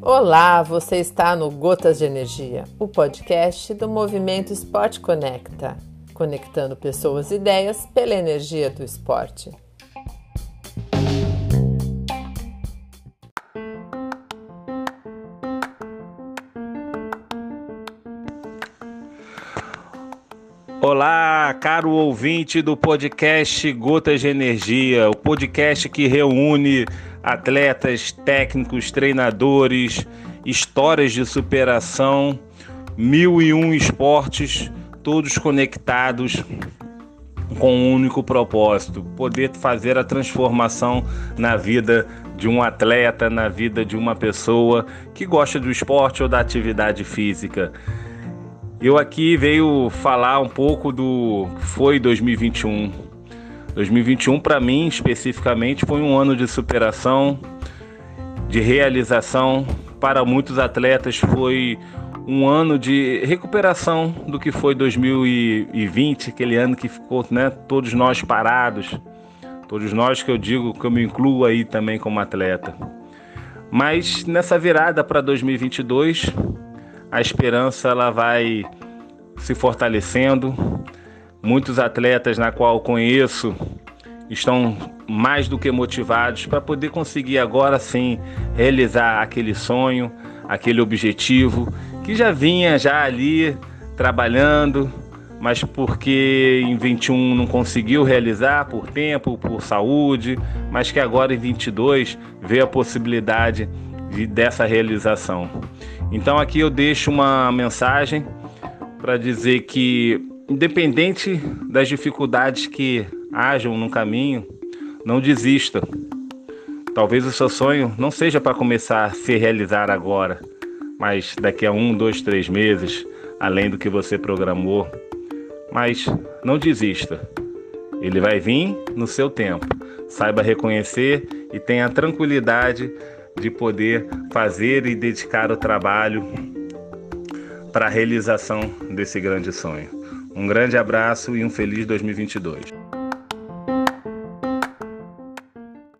Olá, você está no Gotas de Energia, o podcast do Movimento Esporte Conecta, conectando pessoas e ideias pela energia do esporte. Olá, caro ouvinte do podcast Gotas de Energia, o podcast que reúne atletas, técnicos, treinadores, histórias de superação, mil e um esportes, todos conectados com um único propósito: poder fazer a transformação na vida de um atleta, na vida de uma pessoa que gosta do esporte ou da atividade física. Eu aqui veio falar um pouco do que foi 2021. 2021 para mim especificamente foi um ano de superação, de realização. Para muitos atletas foi um ano de recuperação do que foi 2020, aquele ano que ficou, né, todos nós parados. Todos nós que eu digo que eu me incluo aí também como atleta. Mas nessa virada para 2022, a esperança ela vai se fortalecendo. Muitos atletas na qual conheço estão mais do que motivados para poder conseguir agora sim realizar aquele sonho, aquele objetivo que já vinha já ali trabalhando, mas porque em 21 não conseguiu realizar por tempo, por saúde, mas que agora em 22 vê a possibilidade de, dessa realização. Então aqui eu deixo uma mensagem para dizer que, independente das dificuldades que hajam no caminho, não desista. Talvez o seu sonho não seja para começar a se realizar agora, mas daqui a um, dois, três meses, além do que você programou. Mas não desista. Ele vai vir no seu tempo. Saiba reconhecer e tenha tranquilidade de poder fazer e dedicar o trabalho para a realização desse grande sonho. Um grande abraço e um feliz 2022.